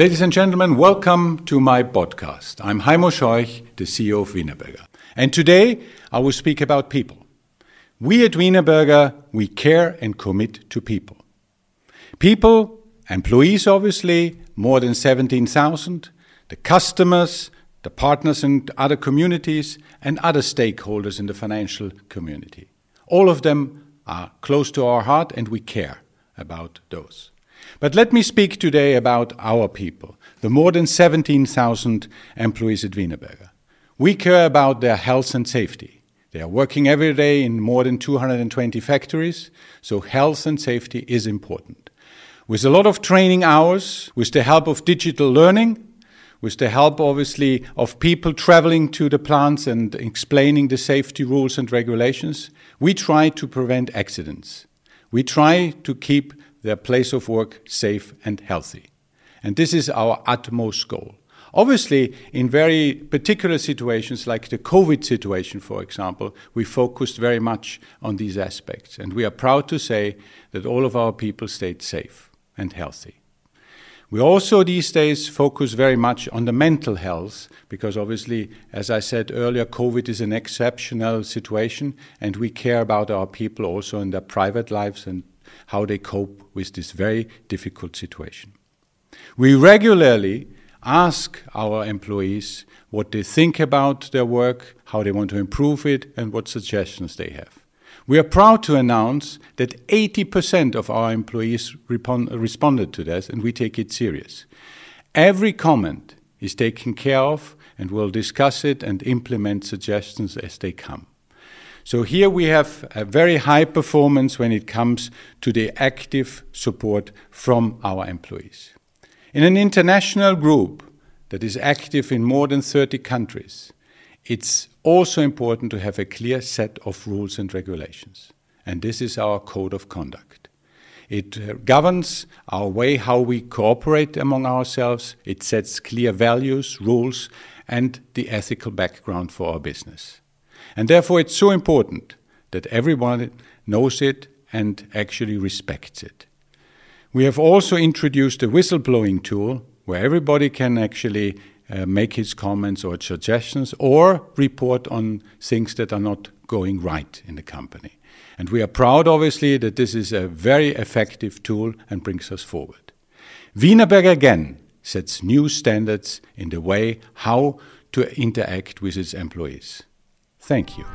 Ladies and gentlemen, welcome to my podcast. I'm Heimo Scheuch, the CEO of Wienerberger. And today I will speak about people. We at Wienerberger, we care and commit to people. People, employees obviously, more than 17,000, the customers, the partners and other communities, and other stakeholders in the financial community. All of them are close to our heart and we care about those. But let me speak today about our people, the more than 17,000 employees at Wienerberger. We care about their health and safety. They are working every day in more than 220 factories, so health and safety is important. With a lot of training hours, with the help of digital learning, with the help, obviously, of people traveling to the plants and explaining the safety rules and regulations, we try to prevent accidents. We try to keep their place of work safe and healthy. And this is our utmost goal. Obviously, in very particular situations like the COVID situation, for example, we focused very much on these aspects. And we are proud to say that all of our people stayed safe and healthy. We also these days focus very much on the mental health because obviously, as I said earlier, COVID is an exceptional situation and we care about our people also in their private lives and how they cope with this very difficult situation. We regularly ask our employees what they think about their work, how they want to improve it, and what suggestions they have. We are proud to announce that 80% of our employees responded to this, and we take it serious. Every comment is taken care of, and we'll discuss it and implement suggestions as they come. So here we have a very high performance when it comes to the active support from our employees. In an international group that is active in more than 30 countries, it's also important to have a clear set of rules and regulations. And this is our code of conduct. It uh, governs our way how we cooperate among ourselves. It sets clear values, rules, and the ethical background for our business. And therefore, it's so important that everyone knows it and actually respects it. We have also introduced a whistleblowing tool where everybody can actually uh, make his comments or suggestions or report on things that are not going right in the company. And we are proud, obviously, that this is a very effective tool and brings us forward. Wienerberger again sets new standards in the way how to interact with its employees. Thank you.